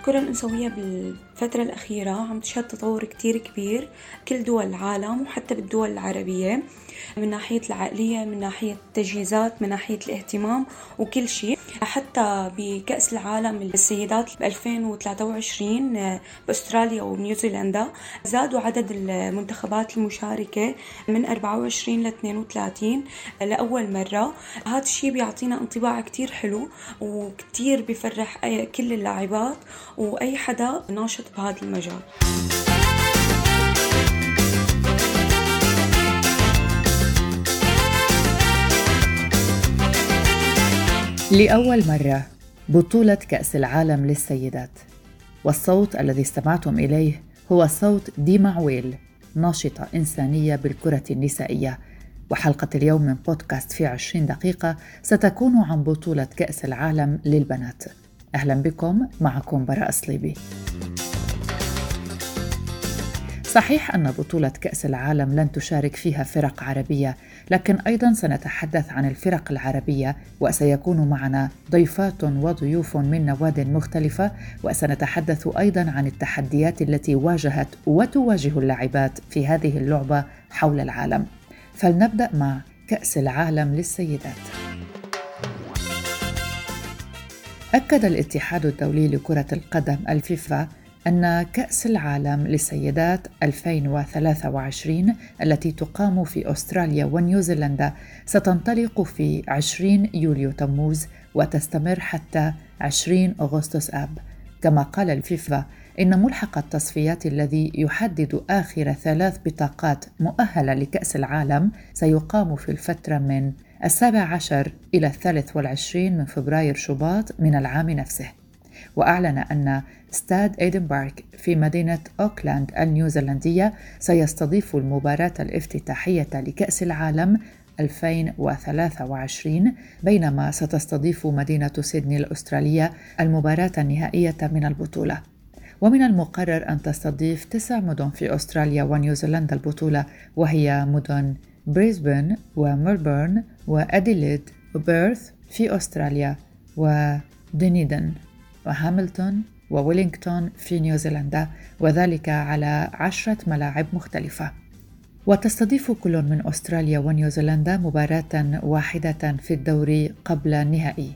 الكرة الأنثوية بالفترة الأخيرة عم تشهد تطور كتير كبير كل دول العالم وحتى بالدول العربية. من ناحية العقلية من ناحية التجهيزات من ناحية الاهتمام وكل شيء. حتى بكأس العالم للسيدات ب 2023 بأستراليا ونيوزيلندا زادوا عدد المنتخبات المشاركة من 24 ل 32 لأول مرة. هذا الشيء بيعطينا انطباع كتير حلو وكتير بيفرح كل اللاعبات وأي حدا ناشط بهذا المجال. لأول مرة بطولة كأس العالم للسيدات. والصوت الذي استمعتم إليه هو صوت ديما عويل ناشطة إنسانية بالكرة النسائية. وحلقة اليوم من بودكاست في عشرين دقيقة ستكون عن بطولة كأس العالم للبنات. أهلا بكم معكم براء صليبي. صحيح أن بطولة كأس العالم لن تشارك فيها فرق عربية، لكن أيضا سنتحدث عن الفرق العربية وسيكون معنا ضيفات وضيوف من نواد مختلفة وسنتحدث أيضا عن التحديات التي واجهت وتواجه اللاعبات في هذه اللعبة حول العالم. فلنبدأ مع كأس العالم للسيدات. أكد الاتحاد الدولي لكرة القدم الفيفا أن كأس العالم للسيدات 2023 التي تقام في أستراليا ونيوزيلندا ستنطلق في 20 يوليو تموز وتستمر حتى 20 أغسطس آب. كما قال الفيفا إن ملحق التصفيات الذي يحدد آخر ثلاث بطاقات مؤهلة لكأس العالم سيقام في الفترة من السابع عشر إلى الثالث والعشرين من فبراير شباط من العام نفسه. وأعلن أن استاد إيدنبارك في مدينة أوكلاند النيوزيلندية سيستضيف المباراة الافتتاحية لكأس العالم 2023 بينما ستستضيف مدينة سيدني الأسترالية المباراة النهائية من البطولة. ومن المقرر أن تستضيف تسع مدن في أستراليا ونيوزيلندا البطولة وهي مدن بريسبن وملبورن وأديليد وبيرث في أستراليا ودنيدن. وهاملتون وويلينغتون في نيوزيلندا وذلك على عشرة ملاعب مختلفة. وتستضيف كل من أستراليا ونيوزيلندا مباراة واحدة في الدوري قبل النهائي.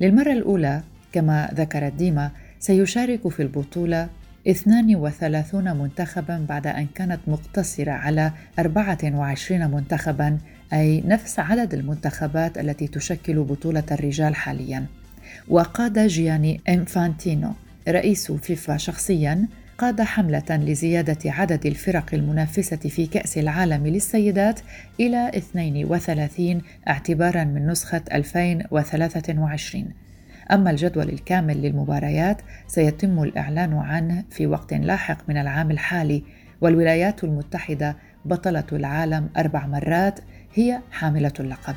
للمرة الأولى كما ذكرت ديما سيشارك في البطولة 32 منتخبا بعد أن كانت مقتصرة على 24 منتخبا أي نفس عدد المنتخبات التي تشكل بطولة الرجال حاليا. وقاد جياني إنفانتينو رئيس فيفا شخصيا قاد حملة لزيادة عدد الفرق المنافسة في كأس العالم للسيدات إلى 32 اعتبارا من نسخة 2023 أما الجدول الكامل للمباريات سيتم الإعلان عنه في وقت لاحق من العام الحالي والولايات المتحدة بطلة العالم أربع مرات هي حاملة اللقب.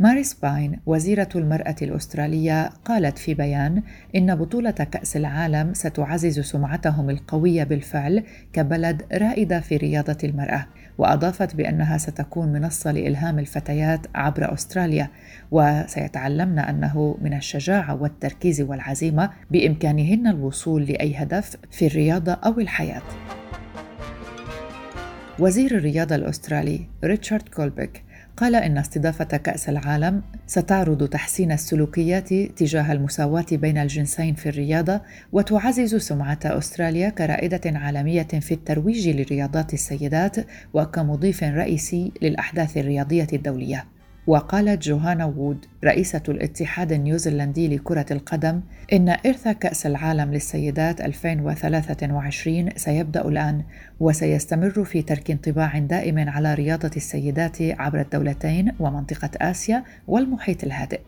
ماريس باين وزيرة المرأة الأسترالية قالت في بيان إن بطولة كأس العالم ستعزز سمعتهم القوية بالفعل كبلد رائدة في رياضة المرأة وأضافت بأنها ستكون منصة لإلهام الفتيات عبر أستراليا وسيتعلمن أنه من الشجاعة والتركيز والعزيمة بإمكانهن الوصول لأي هدف في الرياضة أو الحياة. وزير الرياضة الأسترالي ريتشارد كولبيك قال إن استضافة كأس العالم ستعرض تحسين السلوكيات تجاه المساواة بين الجنسين في الرياضة وتعزز سمعة أستراليا كرائدة عالمية في الترويج لرياضات السيدات وكمضيف رئيسي للأحداث الرياضية الدولية. وقالت جوهانا وود رئيسة الاتحاد النيوزيلندي لكرة القدم إن إرث كأس العالم للسيدات 2023 سيبدأ الآن وسيستمر في ترك انطباع دائم على رياضة السيدات عبر الدولتين ومنطقة آسيا والمحيط الهادئ.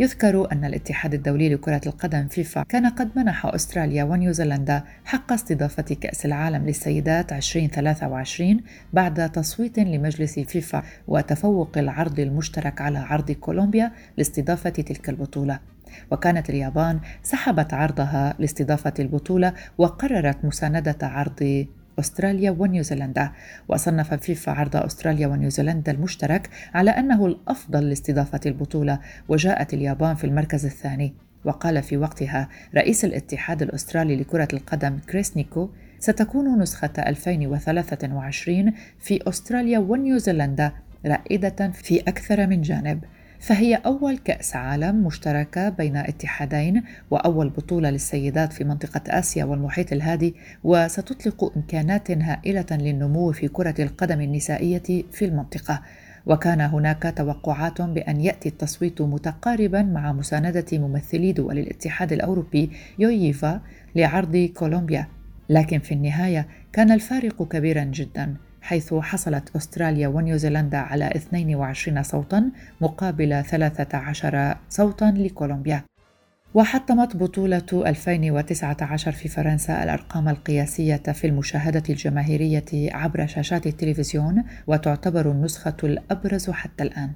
يذكر أن الاتحاد الدولي لكرة القدم فيفا كان قد منح أستراليا ونيوزيلندا حق استضافة كأس العالم للسيدات 2023 بعد تصويت لمجلس فيفا وتفوق العرض المشترك على عرض كولومبيا لاستضافة تلك البطولة. وكانت اليابان سحبت عرضها لاستضافة البطولة وقررت مساندة عرض أستراليا ونيوزيلندا. وصنف فيفا عرض أستراليا ونيوزيلندا المشترك على أنه الأفضل لاستضافة البطولة وجاءت اليابان في المركز الثاني. وقال في وقتها رئيس الاتحاد الأسترالي لكرة القدم كريس نيكو ستكون نسخة 2023 في أستراليا ونيوزيلندا رائدة في أكثر من جانب. فهي أول كأس عالم مشتركة بين اتحادين وأول بطولة للسيدات في منطقة آسيا والمحيط الهادي وستطلق إمكانات هائلة للنمو في كرة القدم النسائية في المنطقة. وكان هناك توقعات بأن يأتي التصويت متقاربا مع مساندة ممثلي دول الاتحاد الأوروبي يويفا لعرض كولومبيا. لكن في النهاية كان الفارق كبيرا جدا. حيث حصلت أستراليا ونيوزيلندا على 22 صوتا مقابل 13 صوتا لكولومبيا وحطمت بطولة 2019 في فرنسا الأرقام القياسية في المشاهدة الجماهيرية عبر شاشات التلفزيون وتعتبر النسخة الأبرز حتى الآن.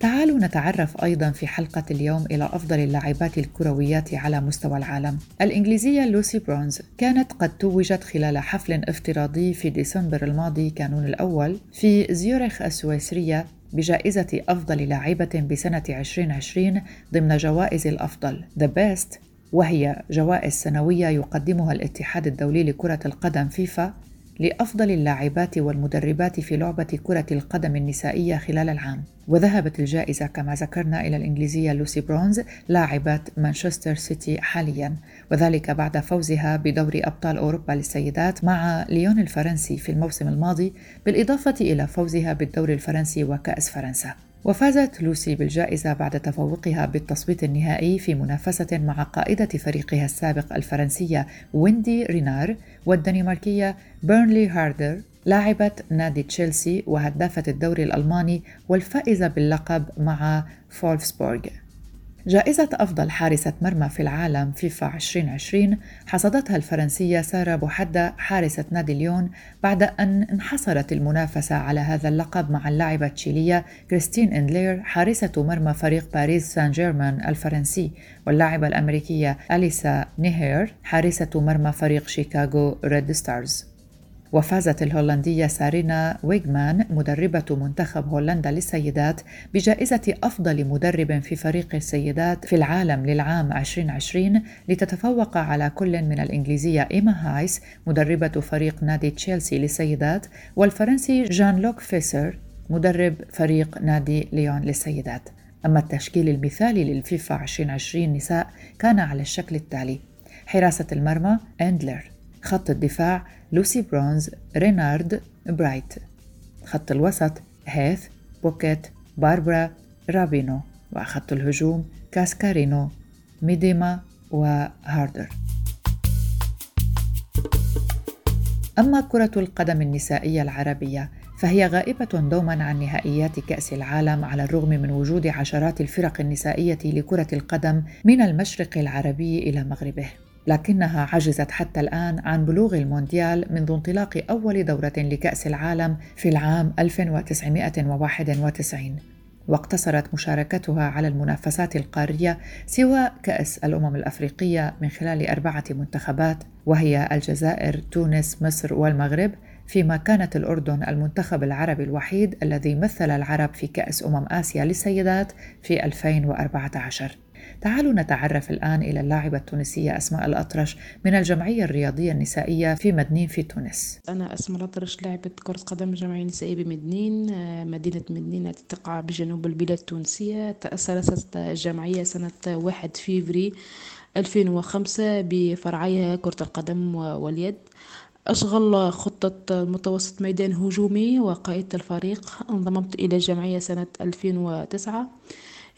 تعالوا نتعرف أيضا في حلقة اليوم إلى أفضل اللاعبات الكرويات على مستوى العالم. الإنجليزية لوسي برونز كانت قد توجت خلال حفل افتراضي في ديسمبر الماضي كانون الأول في زيورخ السويسرية بجائزة أفضل لاعبة بسنة 2020 ضمن جوائز الأفضل The Best وهي جوائز سنوية يقدمها الاتحاد الدولي لكرة القدم فيفا لأفضل اللاعبات والمدربات في لعبة كرة القدم النسائية خلال العام. وذهبت الجائزة كما ذكرنا إلى الإنجليزية لوسي برونز لاعبة مانشستر سيتي حاليا. وذلك بعد فوزها بدوري أبطال أوروبا للسيدات مع ليون الفرنسي في الموسم الماضي بالإضافة إلى فوزها بالدوري الفرنسي وكأس فرنسا. وفازت لوسي بالجائزة بعد تفوقها بالتصويت النهائي في منافسة مع قائدة فريقها السابق الفرنسية ويندي رينار والدنماركية بيرنيل هاردر لاعبة نادي تشيلسي وهدافة الدوري الألماني والفائزة باللقب مع فولفسبورغ. جائزة أفضل حارسة مرمى في العالم فيفا 2020 حصدتها الفرنسية سارة بوحدي حارسة نادي ليون بعد أن انحصرت المنافسة على هذا اللقب مع اللاعبة التشيلية كريستين إندلير حارسة مرمى فريق باريس سان جيرمان الفرنسي. واللاعبة الأمريكية أليسا نيهير حارسة مرمى فريق شيكاغو ريد ستارز. وفازت الهولندية سارينا ويغمان مدربة منتخب هولندا للسيدات بجائزة أفضل مدرب في فريق السيدات في العالم للعام 2020 لتتفوق على كل من الإنجليزية إيما هايس مدربة فريق نادي تشيلسي للسيدات والفرنسي جان لوك فيسر مدرب فريق نادي ليون للسيدات. أما التشكيل المثالي للفيفا 2020 نساء كان على الشكل التالي حراسة المرمى أندلر. خط الدفاع لوسي برونز رينارد برايت خط الوسط هيث بوكيت باربرا رابينو وخط الهجوم كاسكارينو ميديما وهاردر أما كرة القدم النسائية العربية فهي غائبة دوما عن نهائيات كأس العالم على الرغم من وجود عشرات الفرق النسائية لكرة القدم من المشرق العربي إلى مغربه. لكنها عجزت حتى الآن عن بلوغ المونديال منذ انطلاق أول دورة لكأس العالم في العام 1991 واقتصرت مشاركتها على المنافسات القارية سوى كأس الأمم الأفريقية من خلال أربعة منتخبات وهي الجزائر، تونس، مصر والمغرب فيما كانت الأردن المنتخب العربي الوحيد الذي مثل العرب في كأس أمم آسيا للسيدات في 2014 تعالوا نتعرف الآن إلى اللاعبة التونسية أسماء الأطرش من الجمعية الرياضية النسائية في مدنين في تونس. أنا أسماء الأطرش لاعبة كرة قدم الجمعية النسائية بمدنين آه، مدينة مدنين تقع بجنوب البلاد التونسية. تأسست الجمعية سنة 1 فيفري 2005 بفرعيها كرة القدم واليد. أشغل خطة متوسط ميدان هجومي وقائدة الفريق انضممت إلى الجمعية سنة 2009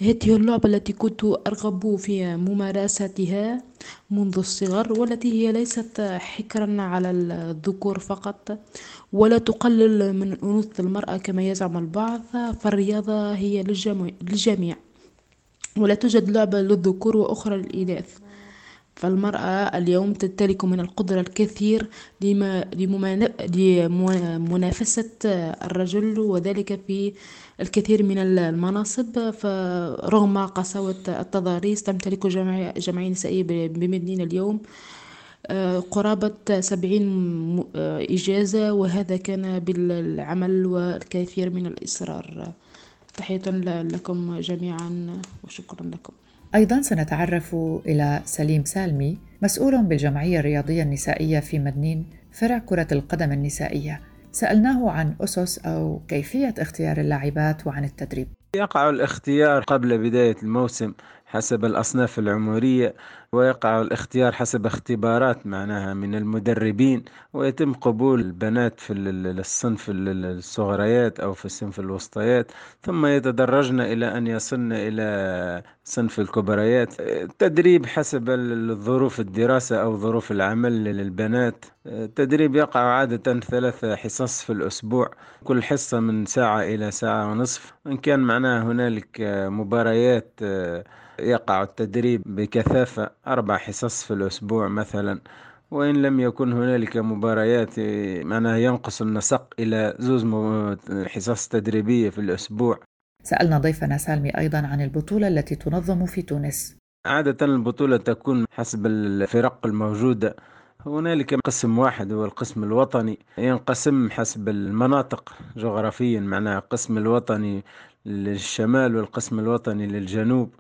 هذه اللعبة التي كنت أرغب في ممارستها منذ الصغر والتي هي ليست حكرا على الذكور فقط ولا تقلل من أنوثة المرأة كما يزعم البعض فالرياضة هي للجميع. ولا توجد لعبة للذكور وأخرى للإناث. فالمرأة اليوم تمتلك من القدرة الكثير لمنافسة الرجل وذلك في الكثير من المناصب. فرغم قساوة التضاريس تمتلك جمعية نسائية بمدينة اليوم قرابة سبعين إجازة وهذا كان بالعمل والكثير من الإصرار. تحية لكم جميعا وشكرا لكم. أيضا سنتعرف إلى سليم سالمي مسؤول بالجمعية الرياضية النسائية في مدنين فرع كرة القدم النسائية. سألناه عن أسس أو كيفية اختيار اللاعبات وعن التدريب. يقع الاختيار قبل بداية الموسم حسب الأصناف العمرية ويقع الاختيار حسب اختبارات معناها من المدربين ويتم قبول البنات في الصنف الصغريات أو في الصنف الوسطيات. ثم يتدرجن إلى أن يصلن إلى صنف الكبريات. التدريب حسب ظروف الدراسة أو ظروف العمل للبنات. التدريب يقع عادة ثلاث حصص في الأسبوع كل حصة من ساعة إلى ساعة ونصف. إن كان معناها هنالك مباريات يقع التدريب بكثافة أربع حصص في الأسبوع مثلا. وإن لم يكن هنالك مباريات معناها ينقص النسق إلى زوز حصص تدريبية في الأسبوع. سألنا ضيفنا سالمي أيضا عن البطولة التي تنظم في تونس. عادة البطولة تكون حسب الفرق الموجودة. هنالك قسم واحد هو القسم الوطني ينقسم حسب المناطق جغرافيا معناها القسم الوطني للشمال والقسم الوطني للجنوب.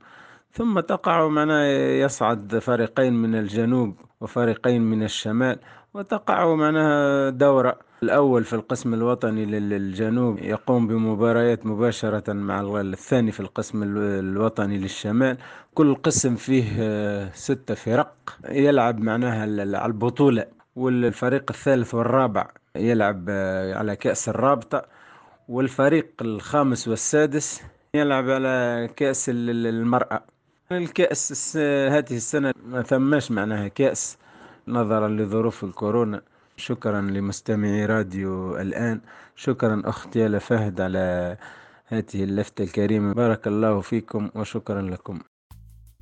ثم تقع معنا يصعد فريقين من الجنوب وفريقين من الشمال وتقع معناها دورة. الأول في القسم الوطني للجنوب يقوم بمباريات مباشرة مع الثاني في القسم الوطني للشمال. كل قسم فيه ستة فرق يلعب معناها على البطولة والفريق الثالث والرابع يلعب على كأس الرابطة والفريق الخامس والسادس يلعب على كأس المرأة. الكأس هذه السنة ما ثماش معناها كأس نظرا لظروف الكورونا. شكرا لمستمعي راديو الآن. شكرا أختي يالا فهد على هذه اللفتة الكريمة. بارك الله فيكم وشكرا لكم.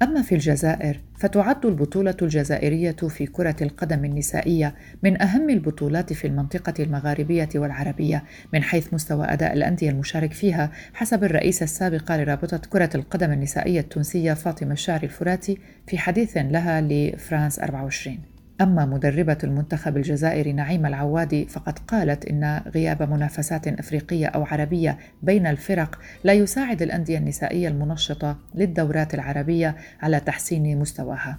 أما في الجزائر فتعد البطولة الجزائرية في كرة القدم النسائية من أهم البطولات في المنطقة المغاربية والعربية من حيث مستوى أداء الأندية المشارك فيها حسب الرئيسة السابقة لرابطة كرة القدم النسائية التونسية فاطمة الشعري الفراتي في حديث لها لفرانس 24 أما مدربة المنتخب الجزائري نعيم العوادي فقد قالت إن غياب منافسات أفريقية أو عربية بين الفرق لا يساعد الأندية النسائية المنشطة للدورات العربية على تحسين مستواها.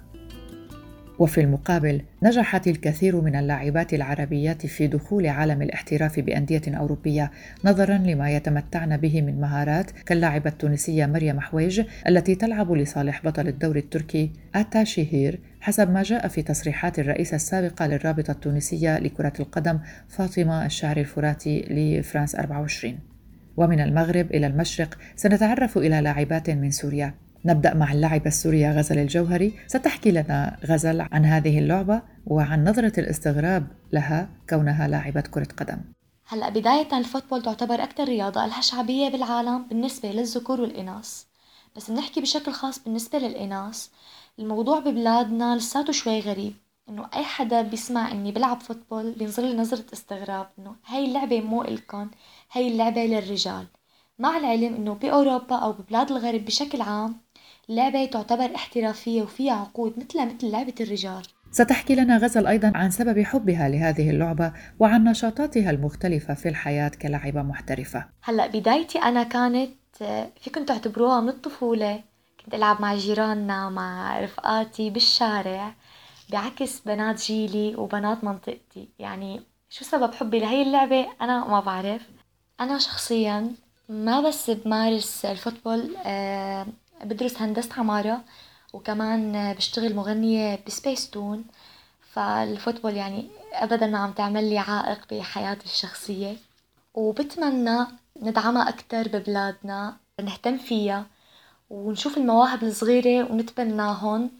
وفي المقابل نجحت الكثير من اللاعبات العربيات في دخول عالم الاحتراف بأندية أوروبية نظرا لما يتمتعن به من مهارات كاللاعبة التونسية مريم حويج التي تلعب لصالح بطل الدوري التركي آتا شهير حسب ما جاء في تصريحات الرئيسة السابقة للرابطة التونسية لكرة القدم فاطمة الشعري الفراتي لفرانس 24 ومن المغرب إلى المشرق سنتعرف إلى لاعبات من سوريا. نبدأ مع اللاعبة السورية غزل الجوهري. ستحكي لنا غزل عن هذه اللعبة وعن نظرة الاستغراب لها كونها لاعبة كرة قدم. هلا بداية الفوتبول تعتبر أكثر رياضة لها شعبية بالعالم بالنسبة للذكور والإناث. بس بنحكي بشكل خاص بالنسبة للإناث. الموضوع ببلادنا لساته شوي غريب إنه أي حدا بيسمع إني بلعب فوتبول بينظر لي نظرة استغراب إنه هاي اللعبة مو إلكن هاي اللعبة للرجال. مع العلم إنه بأوروبا أو ببلاد الغرب بشكل عام اللعبة تعتبر احترافية وفيها عقود مثلها مثل لعبة الرجال. ستحكي لنا غزل أيضا عن سبب حبها لهذه اللعبة وعن نشاطاتها المختلفة في الحياة كلاعبة محترفة. هلأ بدايتي أنا كانت فيكم تعتبروها من الطفولة. كنت ألعب مع جيراننا مع رفقاتي بالشارع بعكس بنات جيلي وبنات منطقتي. يعني شو سبب حبي لهي اللعبة؟ أنا ما بعرف. أنا شخصيا ما بس بمارس ال football أه بدرس هندسة عمارة وكمان بشتغل مغنية بسبيستون. فال football يعني أبدا ما عم تعمل لي عائق بحياتي الشخصية. وبتمنى ندعمها أكتر ببلادنا نهتم فيها. ونشوف المواهب الصغيرة ونتبناهن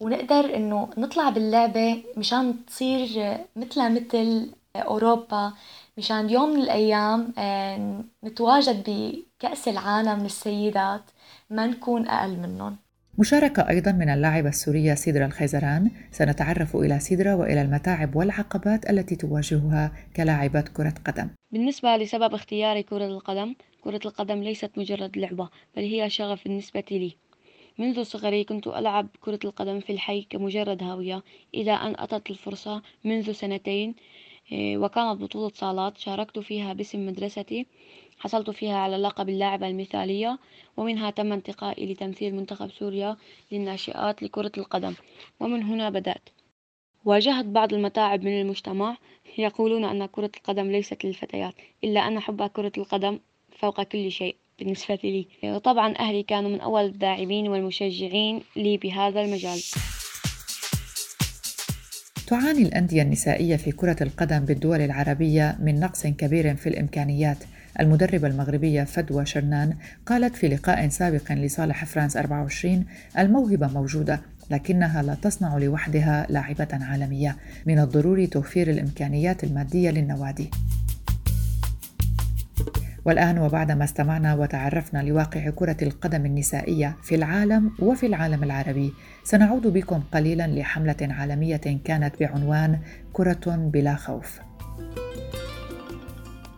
ونقدر إنه نطلع باللعبة مشان تصير مثلها مثل أوروبا مشان يوم من الأيام آه، نتواجد بكأس العالم للسيدات ما نكون أقل منهم. مشاركة أيضا من اللاعبة السورية سيدرا الخيزران. سنتعرف إلى سيدرا وإلى المتاعب والعقبات التي تواجهها كلاعبة كرة قدم. بالنسبة لسبب اختياري كرة القدم كرة القدم ليست مجرد لعبة بل هي شغف بالنسبة لي. منذ صغري كنت ألعب كرة القدم في الحي كمجرد هاوية إلى أن أتت الفرصة منذ سنتين آه، وكانت بطولة صالات. شاركت فيها باسم مدرستي حصلت فيها على لقب اللاعبة المثالية ومنها تم انتقائي لتمثيل منتخب سوريا للناشئات لكرة القدم. ومن هنا بدأت. واجهت بعض المتاعب من المجتمع يقولون أن كرة القدم ليست للفتيات إلا أن حب كرة القدم فوق كل شيء بالنسبة لي. طبعا أهلي كانوا من أول الداعمين والمشجعين لي بهذا المجال. تعاني الأندية النسائية في كرة القدم بالدول العربية من نقص كبير في الإمكانيات. المدربة المغربية فدوى شرنان قالت في لقاء سابق لصالح فرانس 24 الموهبة موجودة لكنها لا تصنع لوحدها لاعبة عالمية. من الضروري توفير الإمكانيات المادية للنوادي. والآن وبعدما استمعنا وتعرفنا لواقع كرة القدم النسائية في العالم وفي العالم العربي سنعود بكم قليلا لحملة عالمية كانت بعنوان كرة بلا خوف.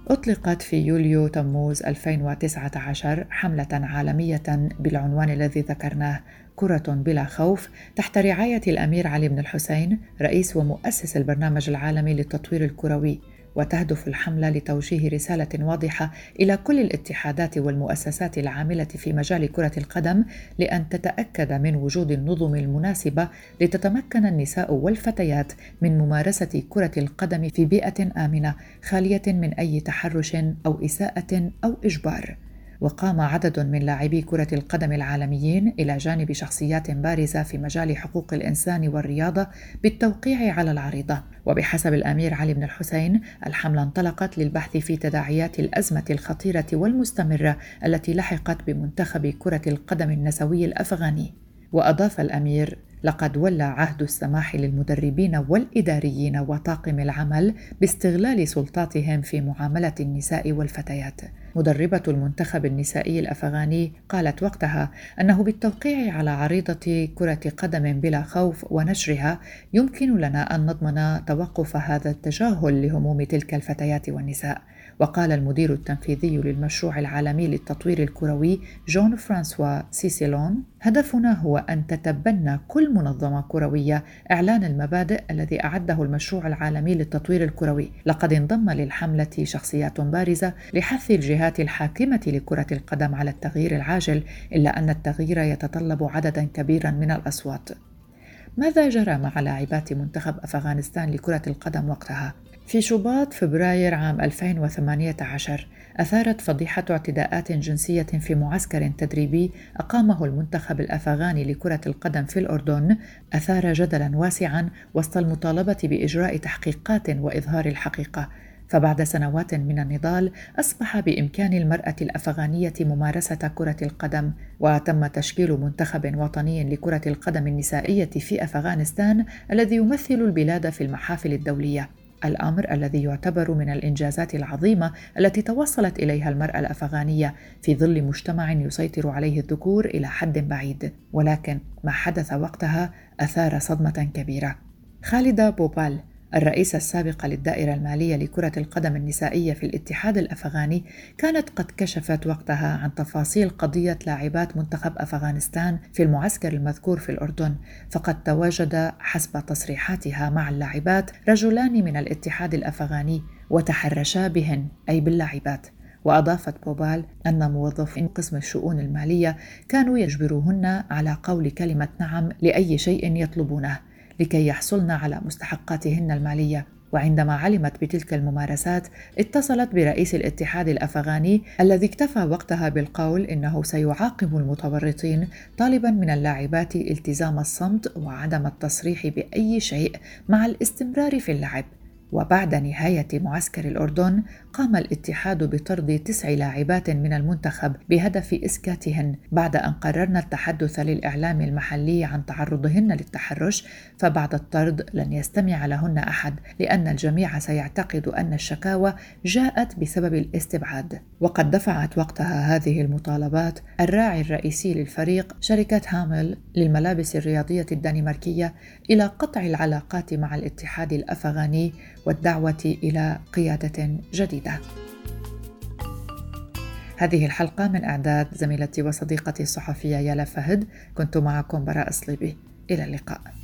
أطلقت في يوليو تموز 2019 حملة عالمية بالعنوان الذي ذكرناه كرة بلا خوف تحت رعاية الأمير علي بن الحسين رئيس ومؤسس البرنامج العالمي للتطوير الكروي. وتهدف الحملة لتوجيه رسالة واضحة إلى كل الاتحادات والمؤسسات العاملة في مجال كرة القدم لأن تتأكد من وجود النظم المناسبة لتتمكن النساء والفتيات من ممارسة كرة القدم في بيئة آمنة خالية من أي تحرش أو إساءة أو إجبار. وقام عدد من لاعبي كرة القدم العالميين إلى جانب شخصيات بارزة في مجال حقوق الإنسان والرياضة بالتوقيع على العريضة. وبحسب الأمير علي بن الحسين الحملة انطلقت للبحث في تداعيات الأزمة الخطيرة والمستمرة التي لحقت بمنتخب كرة القدم النسوي الأفغاني. وأضاف الأمير لقد ولى عهد السماح للمدربين والإداريين وطاقم العمل باستغلال سلطاتهم في معاملة النساء والفتيات. مدربة المنتخب النسائي الأفغاني قالت وقتها أنه بالتوقيع على عريضة كرة قدم بلا خوف ونشرها يمكن لنا أن نضمن توقف هذا التجاهل لهموم تلك الفتيات والنساء. وقال المدير التنفيذي للمشروع العالمي للتطوير الكروي جون فرانسوا سيسيلون هدفنا هو أن تتبنى كل منظمة كروية إعلان المبادئ الذي أعده المشروع العالمي للتطوير الكروي لقد انضم للحملة شخصيات بارزة لحث الجهات الحاكمة لكرة القدم على التغيير العاجل إلا أن التغيير يتطلب عددا كبيرا من الأصوات ماذا جرى مع لاعبات منتخب أفغانستان لكرة القدم وقتها؟ في شباط فبراير عام 2018 أثارت فضيحة اعتداءات جنسية في معسكر تدريبي أقامه المنتخب الأفغاني لكرة القدم في الأردن أثار جدلا واسعا وسط المطالبة بإجراء تحقيقات وإظهار الحقيقة. فبعد سنوات من النضال أصبح بإمكان المرأة الأفغانية ممارسة كرة القدم وتم تشكيل منتخب وطني لكرة القدم النسائية في أفغانستان الذي يمثل البلاد في المحافل الدولية. الأمر الذي يعتبر من الإنجازات العظيمة التي توصلت إليها المرأة الأفغانية في ظل مجتمع يسيطر عليه الذكور إلى حد بعيد. ولكن ما حدث وقتها أثار صدمة كبيرة. خالدة بوبال الرئيسة السابقة للدائرة المالية لكرة القدم النسائية في الاتحاد الأفغاني كانت قد كشفت وقتها عن تفاصيل قضية لاعبات منتخب أفغانستان في المعسكر المذكور في الأردن فقد تواجد حسب تصريحاتها مع اللاعبات رجلان من الاتحاد الأفغاني وتحرشا بهن أي باللاعبات. وأضافت بوبال أن موظفين قسم الشؤون المالية كانوا يجبروهن على قول كلمة نعم لأي شيء يطلبونه. لكي يحصلن على مستحقاتهن المالية. وعندما علمت بتلك الممارسات اتصلت برئيس الاتحاد الأفغاني الذي اكتفى وقتها بالقول إنه سيعاقب المتورطين طالبا من اللاعبات التزام الصمت وعدم التصريح بأي شيء مع الاستمرار في اللعب. وبعد نهاية معسكر الأردن قام الاتحاد بطرد تسع لاعبات من المنتخب بهدف إسكاتهن. بعد أن قررنا التحدث للإعلام المحلي عن تعرضهن للتحرش فبعد الطرد لن يستمع لهن أحد لأن الجميع سيعتقد أن الشكاوى جاءت بسبب الاستبعاد. وقد دفعت وقتها هذه المطالبات الراعي الرئيسي للفريق شركة هامل للملابس الرياضية الدنماركية إلى قطع العلاقات مع الاتحاد الأفغاني والدعوة إلى قيادة جديدة. هذه الحلقة من إعداد زميلتي وصديقتي الصحفية يالا فهد. كنت معكم براء صليبي. إلى اللقاء.